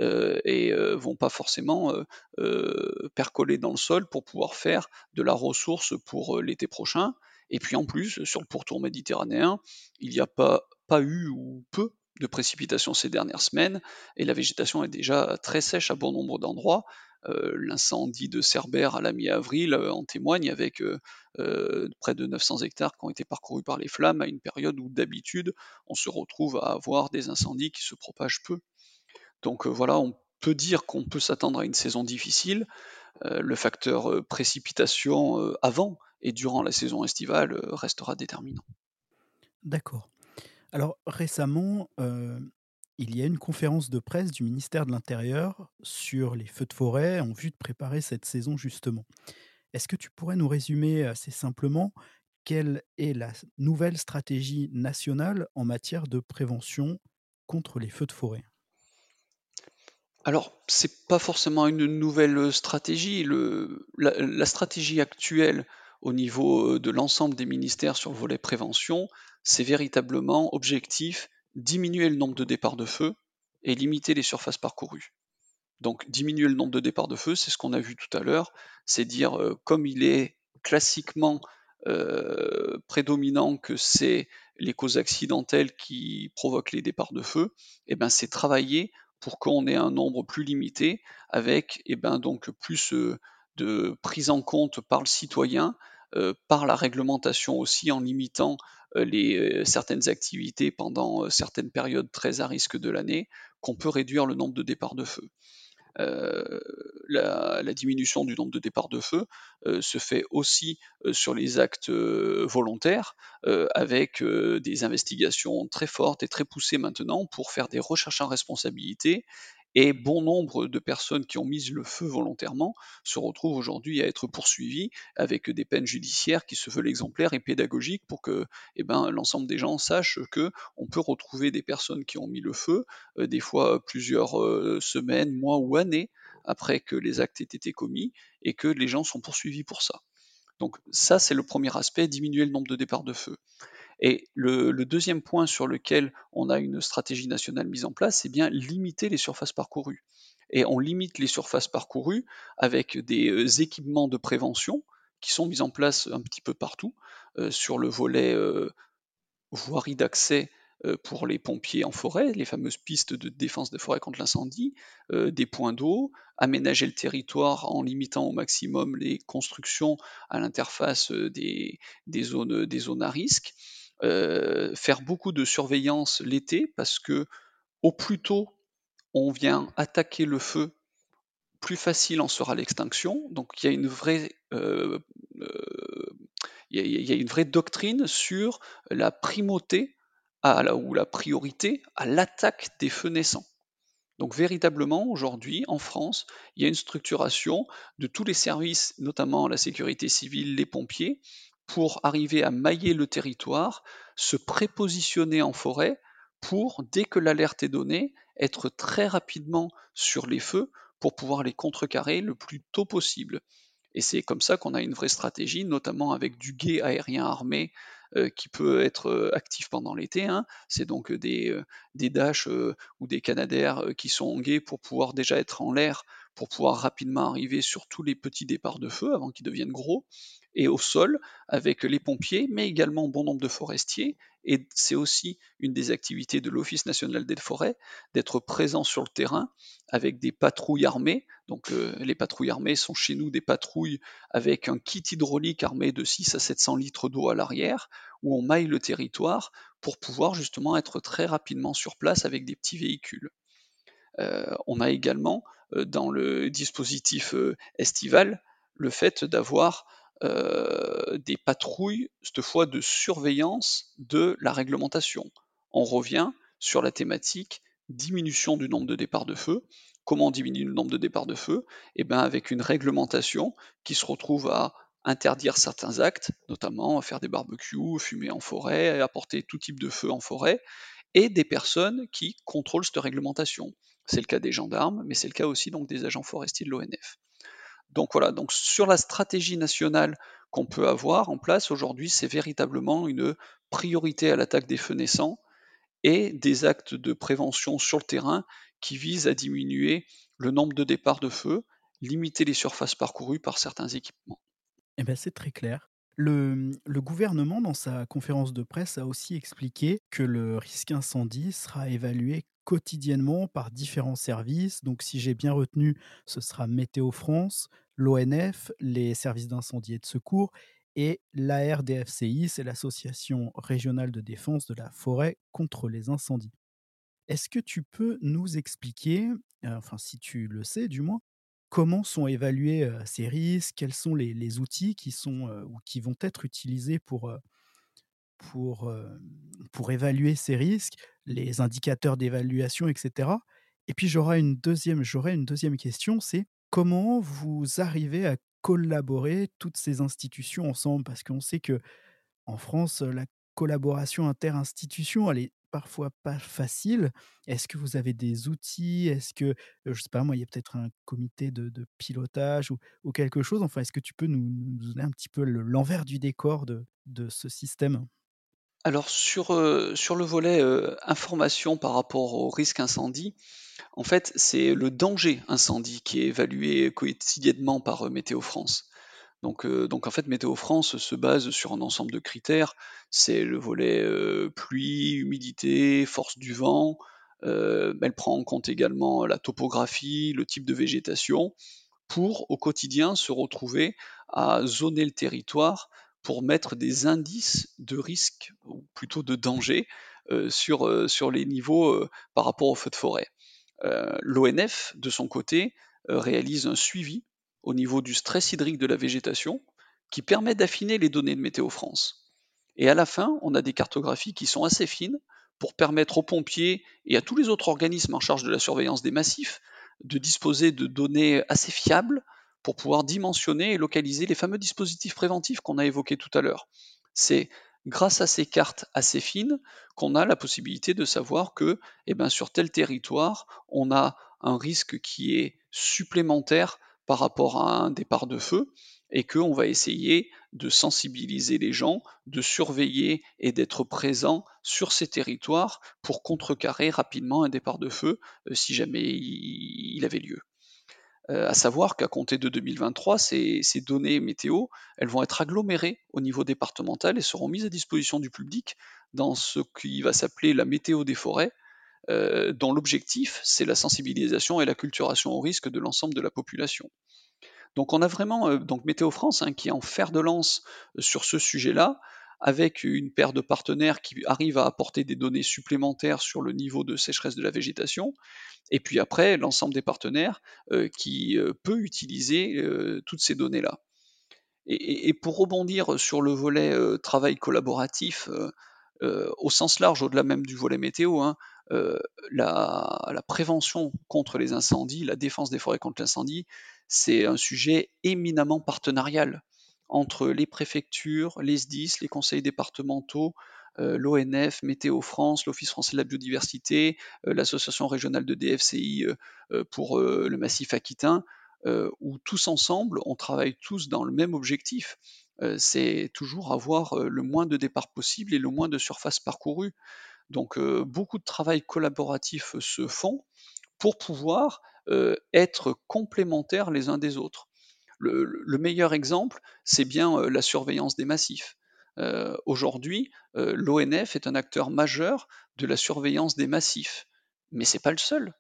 euh, et euh, vont pas forcément euh, percoler dans le sol pour pouvoir faire de la ressource pour l'été prochain. Et puis en plus, sur le pourtour méditerranéen, il n'y a pas, pas eu ou peu de précipitations ces dernières semaines, et la végétation est déjà très sèche à bon nombre d'endroits. L'incendie de Cerbère à la mi-avril en témoigne avec près de 900 hectares qui ont été parcourus par les flammes à une période où d'habitude on se retrouve à avoir des incendies qui se propagent peu. Donc voilà, on peut dire qu'on peut s'attendre à une saison difficile. le facteur précipitation avant et durant la saison estivale restera déterminant. D'accord. Alors récemment, il y a une conférence de presse du ministère de l'Intérieur sur les feux de forêt en vue de préparer cette saison justement. Est-ce que tu pourrais nous résumer assez simplement quelle est la nouvelle stratégie nationale en matière de prévention contre les feux de forêt? Alors, c'est pas forcément une nouvelle stratégie. la, stratégie actuelle au niveau de l'ensemble des ministères sur le volet prévention, c'est véritablement objectif diminuer le nombre de départs de feu et limiter les surfaces parcourues. Donc diminuer le nombre de départs de feu, c'est ce qu'on a vu tout à l'heure, c'est dire euh, comme il est classiquement euh, prédominant que c'est les causes accidentelles qui provoquent les départs de feu, et eh ben c'est travailler pour qu'on ait un nombre plus limité avec et eh ben donc plus euh, de prise en compte par le citoyen, par la réglementation aussi en limitant les, certaines activités pendant certaines périodes très à risque de l'année, qu'on peut réduire le nombre de départs de feu. Euh, la, diminution du nombre de départs de feu euh, se fait aussi euh, sur les actes volontaires, avec des investigations très fortes et très poussées maintenant pour faire des recherches en responsabilité et bon nombre de personnes qui ont mis le feu volontairement se retrouvent aujourd'hui à être poursuivies avec des peines judiciaires qui se veulent exemplaires et pédagogiques pour que eh ben, l'ensemble des gens sachent que on peut retrouver des personnes qui ont mis le feu, euh, des fois plusieurs euh, semaines, mois ou années après que les actes aient été commis et que les gens sont poursuivis pour ça. Donc ça, c'est le premier aspect, diminuer le nombre de départs de feu. Et le, deuxième point sur lequel on a une stratégie nationale mise en place, c'est bien limiter les surfaces parcourues. Et on limite les surfaces parcourues avec des euh, équipements de prévention qui sont mises en place un petit peu partout sur le volet voirie d'accès pour les pompiers en forêt, les fameuses pistes de défense des forêts contre l'incendie, des points d'eau, aménager le territoire en limitant au maximum les constructions à l'interface des, zones, des zones à risque, faire beaucoup de surveillance l'été parce que au plus tôt on vient attaquer le feu, plus facile en sera l'extinction. Donc il y a une vraie il y, a une vraie doctrine sur la primauté ou la priorité à l'attaque des feux naissants. Donc véritablement, aujourd'hui, en France, il y a une structuration de tous les services, notamment la sécurité civile, les pompiers, pour arriver à mailler le territoire, se prépositionner en forêt pour, dès que l'alerte est donnée, être très rapidement sur les feux pour pouvoir les contrecarrer le plus tôt possible. Et c'est comme ça qu'on a une vraie stratégie, notamment avec du guet aérien armé euh, qui peut être euh, actif pendant l'été. Hein. C'est donc des, euh, des Dash ou des Canadair qui sont en guet pour pouvoir déjà être en l'air, pour pouvoir rapidement arriver sur tous les petits départs de feu avant qu'ils deviennent gros, et au sol avec les pompiers, mais également bon nombre de forestiers. Et c'est aussi une des activités de l'Office national des forêts d'être présent sur le terrain avec des patrouilles armées. Donc les patrouilles armées sont chez nous des patrouilles avec un kit hydraulique armé de 6 à 700 litres d'eau à l'arrière, où on maille le territoire pour pouvoir justement être très rapidement sur place avec des petits véhicules. Euh, on a également euh, dans le dispositif euh, estival le fait d'avoir des patrouilles, cette fois de surveillance de la réglementation. On revient sur la thématique diminution du nombre de départs de feu. Comment on diminue le nombre de départs de feu? Eh bien avec une réglementation qui se retrouve à interdire certains actes, notamment faire des barbecues, fumer en forêt, apporter tout type de feu en forêt, et des personnes qui contrôlent cette réglementation. C'est le cas des gendarmes, mais c'est le cas aussi des agents forestiers de l'ONF. Donc voilà, donc sur la stratégie nationale qu'on peut avoir en place aujourd'hui, c'est véritablement une priorité à l'attaque des feux naissants et des actes de prévention sur le terrain qui visent à diminuer le nombre de départs de feu, limiter les surfaces parcourues par certains équipements. Eh ben, c'est très clair. Le, gouvernement, dans sa conférence de presse, a aussi expliqué que le risque incendie sera évalué quotidiennement par différents services. Donc, si j'ai bien retenu, ce sera Météo France, l'ONF, les services d'incendie et de secours, et l'ARDFCI, c'est l'Association régionale de défense de la forêt contre les incendies. Est-ce que tu peux nous expliquer, euh, enfin si tu le sais du moins, comment sont évalués euh, ces risques, quels sont les, outils qui, sont, euh, ou qui vont être utilisés pour, pour, pour évaluer ces risques, les indicateurs d'évaluation, etc. Et puis j'aurai une deuxième, j'aurai une deuxième question, c'est comment vous arrivez à collaborer toutes ces institutions ensemble? Parce qu'on sait que en France, la collaboration inter-institution, elle est parfois pas facile. Est-ce que vous avez des outils? Est-ce que, je sais pas moi, il y a peut-être un comité de, pilotage ou, quelque chose? Enfin, est-ce que tu peux nous, donner un petit peu l'envers du décor de, ce système? Alors sur, sur le volet information par rapport au risque incendie, en fait, c'est le danger incendie qui est évalué quotidiennement par Météo France. Donc, donc en fait, Météo France se base sur un ensemble de critères. C'est le volet pluie, humidité, force du vent. elle prend en compte également la topographie, le type de végétation, pour au quotidien se retrouver à zoner le territoire pour mettre des indices de risque, ou plutôt de danger, euh, sur, euh, sur les niveaux euh, par rapport aux feux de forêt. L'ONF, de son côté, réalise un suivi au niveau du stress hydrique de la végétation qui permet d'affiner les données de Météo France. Et à la fin, on a des cartographies qui sont assez fines pour permettre aux pompiers et à tous les autres organismes en charge de la surveillance des massifs de disposer de données assez fiables pour pouvoir dimensionner et localiser les fameux dispositifs préventifs qu'on a évoqués tout à l'heure. C'est grâce à ces cartes assez fines qu'on a la possibilité de savoir que eh ben, sur tel territoire, on a un risque qui est supplémentaire par rapport à un départ de feu et qu'on va essayer de sensibiliser les gens, de surveiller et d'être présent sur ces territoires pour contrecarrer rapidement un départ de feu euh, si jamais il avait lieu. À savoir qu'à compter de 2023, ces, données météo, elles vont être agglomérées au niveau départemental et seront mises à disposition du public dans ce qui va s'appeler la météo des forêts, euh, dont l'objectif, c'est la sensibilisation et la culturation au risque de l'ensemble de la population. Donc on a vraiment euh, donc Météo France hein, qui est en fer de lance euh, sur ce sujet-là, avec une paire de partenaires qui arrivent à apporter des données supplémentaires sur le niveau de sécheresse de la végétation, et puis après l'ensemble des partenaires qui peut utiliser toutes ces données-là. Et, pour rebondir sur le volet travail collaboratif, au sens large, au-delà même du volet météo, hein, la, prévention contre les incendies, la défense des forêts contre l'incendie, c'est un sujet éminemment partenarial entre les préfectures, les SDIS, les conseils départementaux, l'ONF, Météo France, l'Office français de la biodiversité, l'association régionale de DFCI pour le massif aquitain, où tous ensemble, on travaille tous dans le même objectif, c'est toujours avoir le moins de départs possible et le moins de surface parcourue. Donc beaucoup de travail collaboratif se font pour pouvoir être complémentaires les uns des autres. Le, meilleur exemple, c'est bien la surveillance des massifs. Aujourd'hui, l'ONF est un acteur majeur de la surveillance des massifs, mais c'est pas le seul.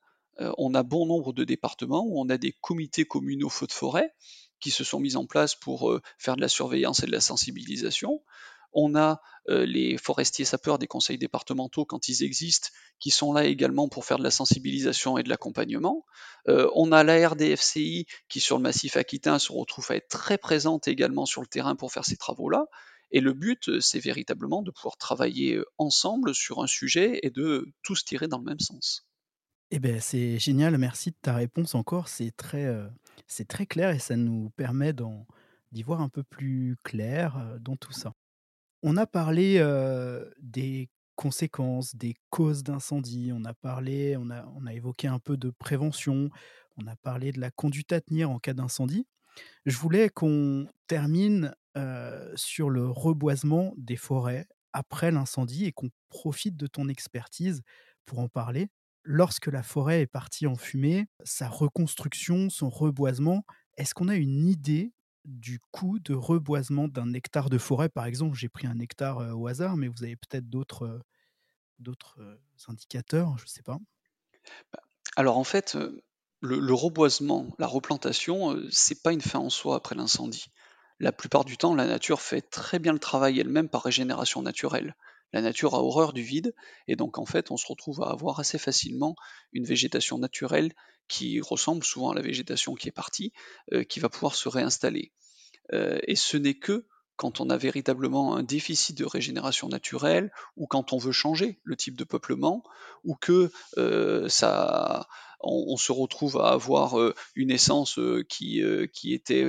on a bon nombre de départements où on a des comités communaux feux de forêt qui se sont mis en place pour faire de la surveillance et de la sensibilisation. On a les forestiers sapeurs des conseils départementaux quand ils existent, qui sont là également pour faire de la sensibilisation et de l'accompagnement. on a la RDFCI qui, sur le massif aquitain, se retrouve à être très présente également sur le terrain pour faire ces travaux-là. Et le but, c'est véritablement de pouvoir travailler ensemble sur un sujet et de tous tirer dans le même sens. Eh ben, c'est génial, merci de ta réponse encore. C'est très, c'est très clair et ça nous permet d'y voir un peu plus clair dans tout ça. On a parlé des conséquences, des causes d'incendie, on a parlé, on a, évoqué un peu de prévention, on a parlé de la conduite à tenir en cas d'incendie. Je voulais qu'on termine sur le reboisement des forêts après l'incendie et qu'on profite de ton expertise pour en parler. Lorsque la forêt est partie en fumée, sa reconstruction, son reboisement, est-ce qu'on a une idée du coût de reboisement d'un hectare de forêt, par exemple. J'ai pris un hectare au hasard, mais vous avez peut-être d'autres indicateurs, je ne sais pas. Bah, alors en fait, le, reboisement, la replantation, c'est pas une fin en soi après l'incendie. La plupart du temps, la nature fait très bien le travail elle-même par régénération naturelle. La nature a horreur du vide, et donc en fait, on se retrouve à avoir assez facilement une végétation naturelle qui ressemble souvent à la végétation qui est partie, euh, qui va pouvoir se réinstaller. Euh, et ce n'est que quand on a véritablement un déficit de régénération naturelle, ou quand on veut changer le type de peuplement, ou que euh, ça, on, se retrouve à avoir une essence qui, qui était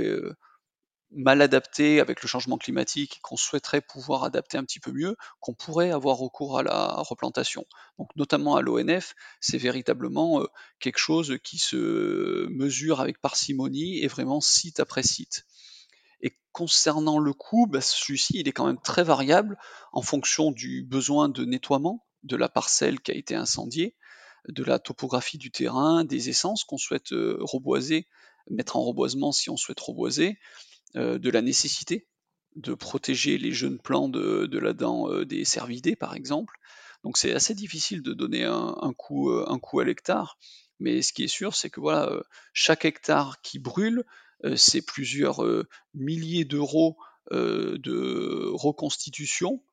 mal adapté avec le changement climatique, qu'on souhaiterait pouvoir adapter un petit peu mieux, qu'on pourrait avoir recours à la replantation. Donc notamment à l'ONF, c'est véritablement euh, quelque chose qui se mesure avec parcimonie et vraiment site après site. Et concernant le coût, bah, celui-ci il est quand même très variable en fonction du besoin de nettoiement de la parcelle qui a été incendiée, de la topographie du terrain, des essences qu'on souhaite euh, reboiser, mettre en reboisement si on souhaite reboiser, de la nécessité de protéger les jeunes plants de, la dent euh, des cervidés, par exemple. Donc c'est assez difficile de donner un, un, coût, euh, un à l'hectare, mais ce qui est sûr, c'est que voilà, chaque hectare qui brûle, c'est plusieurs milliers d'euros de reconstitution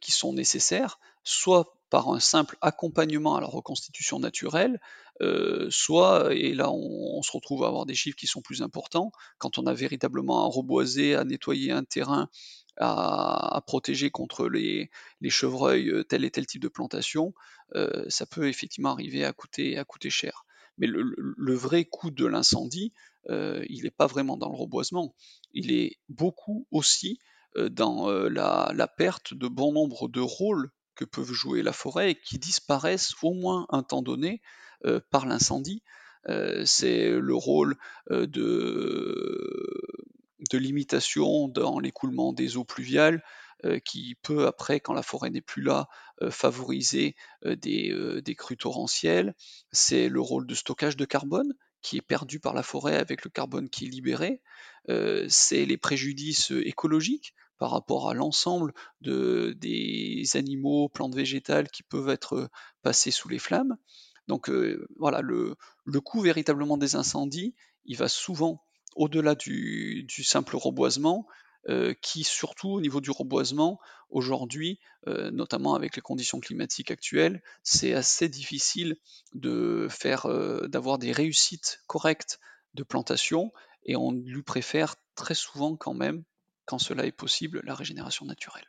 qui sont nécessaires, soit par un simple accompagnement à la reconstitution naturelle, euh, soit, et là on, se retrouve à avoir des chiffres qui sont plus importants, quand on a véritablement à reboiser, à nettoyer un terrain, à, protéger contre les, chevreuils euh, tel et tel type de plantation, euh, ça peut effectivement arriver à coûter, cher. Mais le, vrai coût de l'incendie, il n'est pas vraiment dans le reboisement, il est beaucoup aussi dans la, perte de bon nombre de rôles que peuvent jouer la forêt et qui disparaissent au moins un temps donné euh, par l'incendie. Euh, c'est le rôle euh, de, limitation dans l'écoulement des eaux pluviales, qui peut après, quand la forêt n'est plus là, favoriser des, crues torrentielles. C'est le rôle de stockage de carbone qui est perdu par la forêt avec le carbone qui est libéré, c'est les préjudices écologiques par rapport à l'ensemble de, des animaux, plantes végétales qui peuvent être passés sous les flammes. Donc euh, voilà, le, le coût véritablement des incendies, il va souvent au-delà du, du simple reboisement, euh, qui surtout au niveau du reboisement, aujourd'hui, euh, notamment avec les conditions climatiques actuelles, c'est assez difficile de faire, euh, d'avoir des réussites correctes de plantation, et on lui préfère très souvent quand même, quand cela est possible, la régénération naturelle.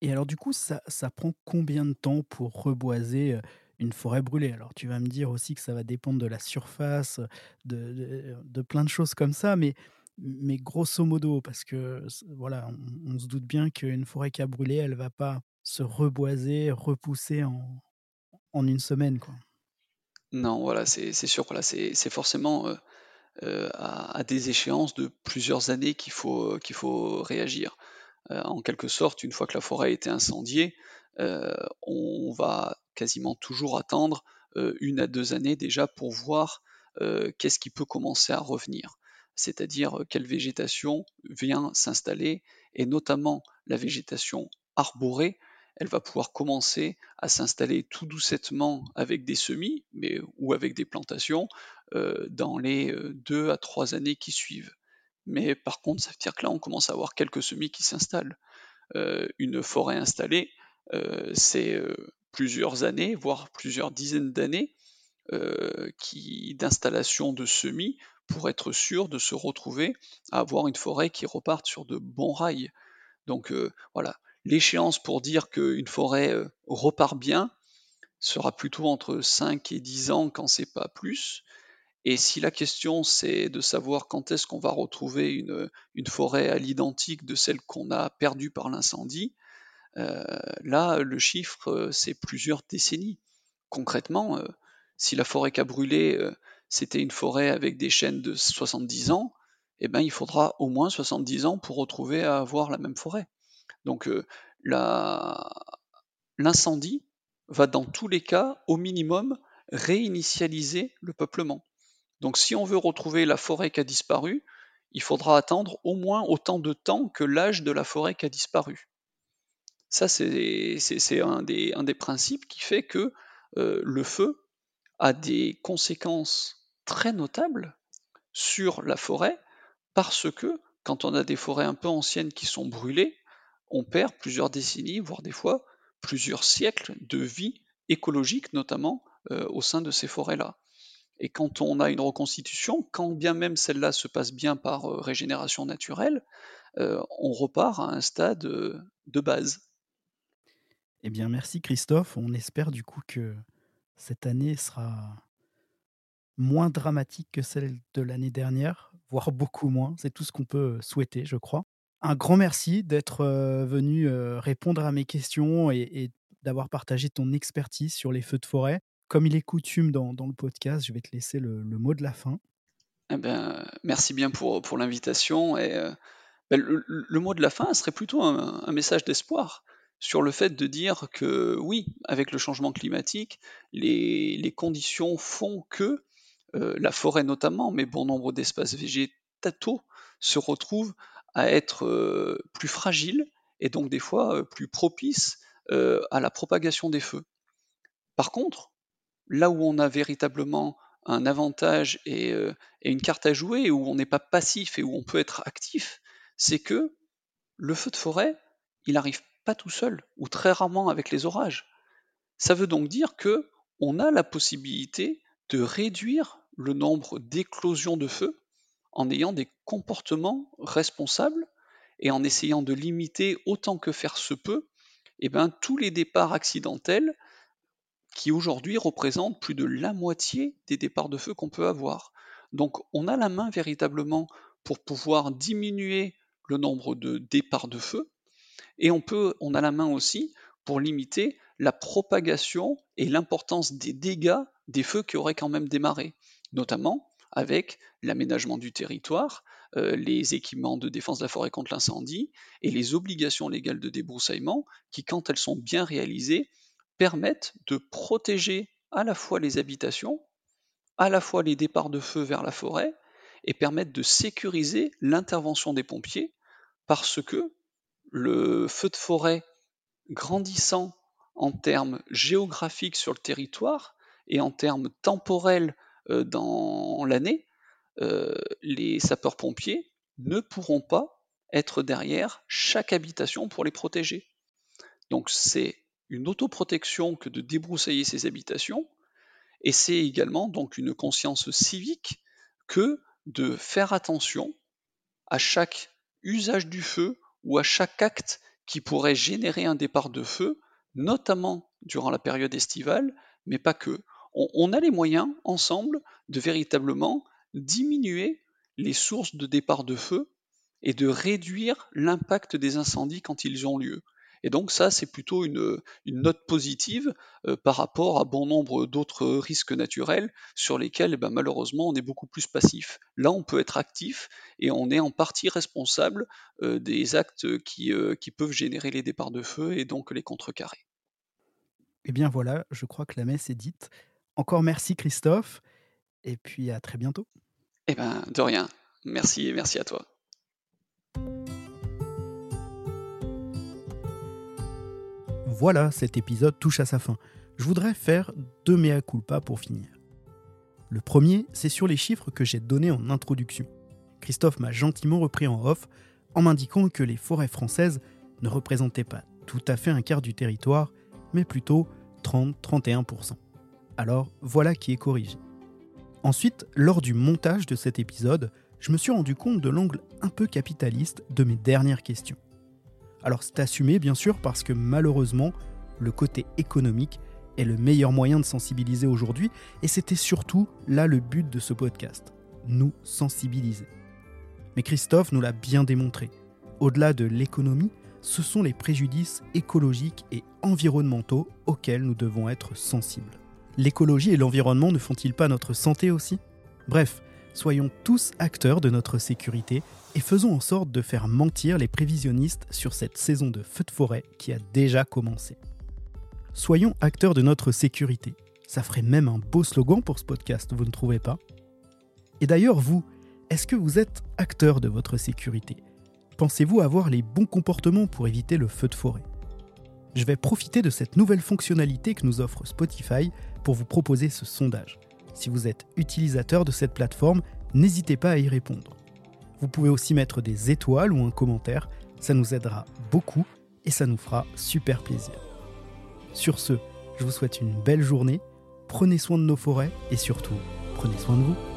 Et alors du coup, ça, ça prend combien de temps pour reboiser une forêt brûlée? Alors tu vas me dire aussi que ça va dépendre de la surface, de, de, de plein de choses comme ça, mais mais grosso modo, parce que voilà, on, on se doute bien qu'une forêt qui a brûlé, elle va pas se reboiser, repousser en, en une semaine, quoi. Non, voilà, c'est sûr, voilà, c'est c'est forcément euh, euh, à, des échéances de plusieurs années qu'il faut, faut réagir. Euh, en quelque sorte, une fois que la forêt a été incendiée, euh, on va quasiment toujours attendre euh, une à deux années déjà pour voir euh, qu'est-ce qui peut commencer à revenir c'est-à-dire euh, quelle végétation vient s'installer, et notamment la végétation arborée, elle va pouvoir commencer à s'installer tout doucettement avec des semis, ou avec des plantations, euh, dans les euh, deux à trois années qui suivent. Mais par contre, ça veut dire que là, on commence à avoir quelques semis qui s'installent. Euh, une forêt installée, c'est plusieurs années, voire plusieurs dizaines d'années qui d'installation de semis pour être sûr de se retrouver à avoir une forêt qui reparte sur de bons rails. Donc voilà, l'échéance pour dire qu'une forêt euh, repart bien sera plutôt entre 5 et 10 ans quand c'est pas plus. Et si la question c'est de savoir quand est-ce qu'on va retrouver une, forêt à l'identique de celle qu'on a perdue par l'incendie, euh, là le chiffre euh, c'est plusieurs décennies. Concrètement, si la forêt qui a brûlé, c'était une forêt avec des chênes de 70 ans, eh ben, il faudra au moins 70 ans pour retrouver à avoir la même forêt. Donc euh, l'incendie va dans tous les cas, au minimum, réinitialiser le peuplement. Donc si on veut retrouver la forêt qui a disparu, il faudra attendre au moins autant de temps que l'âge de la forêt qui a disparu. Ça, c'est un des principes qui fait que euh, le feu a des conséquences très notables sur la forêt parce que quand on a des forêts un peu anciennes qui sont brûlées, on perd plusieurs décennies, voire des fois plusieurs siècles de vie écologique, notamment euh, au sein de ces forêts-là. Et quand on a une reconstitution, quand bien même celle-là se passe bien par euh, régénération naturelle, euh, on repart à un stade de base. Eh bien, merci Christophe. On espère du coup que cette année sera moins dramatique que celle de l'année dernière, voire beaucoup moins. C'est tout ce qu'on peut souhaiter, je crois. Un grand merci d'être venu répondre à mes questions et, d'avoir partagé ton expertise sur les feux de forêt. Comme il est coutume dans, le podcast, je vais te laisser le, mot de la fin. Eh ben, merci bien pour, l'invitation. Et ben, le, mot de la fin serait plutôt un, message d'espoir sur le fait de dire que oui, avec le changement climatique, les, conditions font que la forêt notamment, mais bon nombre d'espaces végétaux se retrouvent à être euh, plus fragiles et donc des fois euh, plus propices euh, à la propagation des feux. Par contre, là où on a véritablement un avantage et, une carte à jouer, où on n'est pas passif et où on peut être actif, c'est que le feu de forêt, il n'arrive pas tout seul, ou très rarement avec les orages. Ça veut donc dire que on a la possibilité de réduire le nombre d'éclosions de feu en ayant des comportements responsables et en essayant de limiter autant que faire se peut eh ben, tous les départs accidentels qui aujourd'hui représentent plus de la moitié des départs de feu qu'on peut avoir. Donc on a la main véritablement pour pouvoir diminuer le nombre de départs de feu et on, peut, on a la main aussi pour limiter la propagation et l'importance des dégâts des feux qui auraient quand même démarré, notamment avec l'aménagement du territoire, euh, les équipements de défense de la forêt contre l'incendie et les obligations légales de débroussaillement qui, quand elles sont bien réalisées, permettent de protéger à la fois les habitations à la fois les départs de feu vers la forêt et permettent de sécuriser l'intervention des pompiers parce que le feu de forêt grandissant en termes géographiques sur le territoire et en termes temporels dans l'année, euh, les sapeurs-pompiers ne pourront pas être derrière chaque habitation pour les protéger. Donc c'est une autoprotection que de débroussailler ces habitations, et c'est également donc une conscience civique que de faire attention à chaque usage du feu ou à chaque acte qui pourrait générer un départ de feu, notamment durant la période estivale, mais pas que. On, a les moyens, ensemble, de véritablement diminuer les sources de départ de feu et de réduire l'impact des incendies quand ils ont lieu. Et donc ça, c'est plutôt une, note positive euh, par rapport à bon nombre d'autres risques naturels sur lesquels, eh ben, malheureusement, on est beaucoup plus passif. Là, on peut être actif et on est en partie responsable euh, des actes qui, euh, qui peuvent générer les départs de feu et donc les contrecarrer. Eh bien voilà, je crois que la messe est dite. Encore merci Christophe, et puis à très bientôt. Eh bien, de rien. Merci et merci à toi. Voilà, cet épisode touche à sa fin. Je voudrais faire deux mea culpa pour finir. Le premier, c'est sur les chiffres que j'ai donnés en introduction. Christophe m'a gentiment repris en off en m'indiquant que les forêts françaises ne représentaient pas tout à fait un quart du territoire, mais plutôt 30-31%. Alors voilà qui est corrigé. Ensuite, lors du montage de cet épisode, je me suis rendu compte de l'angle un peu capitaliste de mes dernières questions. Alors c'est assumé bien sûr parce que malheureusement, le côté économique est le meilleur moyen de sensibiliser aujourd'hui et c'était surtout là le but de ce podcast, nous sensibiliser. Mais Christophe nous l'a bien démontré. Au-delà de l'économie, ce sont les préjudices écologiques et environnementaux auxquels nous devons être sensibles. L'écologie et l'environnement ne font-ils pas notre santé aussi? Bref, soyons tous acteurs de notre sécurité et faisons en sorte de faire mentir les prévisionnistes sur cette saison de feu de forêt qui a déjà commencé. Soyons acteurs de notre sécurité. Ça ferait même un beau slogan pour ce podcast, vous ne trouvez pas? Et d'ailleurs, vous, est-ce que vous êtes acteur de votre sécurité? Pensez-vous avoir les bons comportements pour éviter le feu de forêt? Je vais profiter de cette nouvelle fonctionnalité que nous offre Spotify pour vous proposer ce sondage. Si vous êtes utilisateur de cette plateforme, n'hésitez pas à y répondre. Vous pouvez aussi mettre des étoiles ou un commentaire, ça nous aidera beaucoup et ça nous fera super plaisir. Sur ce, je vous souhaite une belle journée, prenez soin de nos forêts et surtout, prenez soin de vous.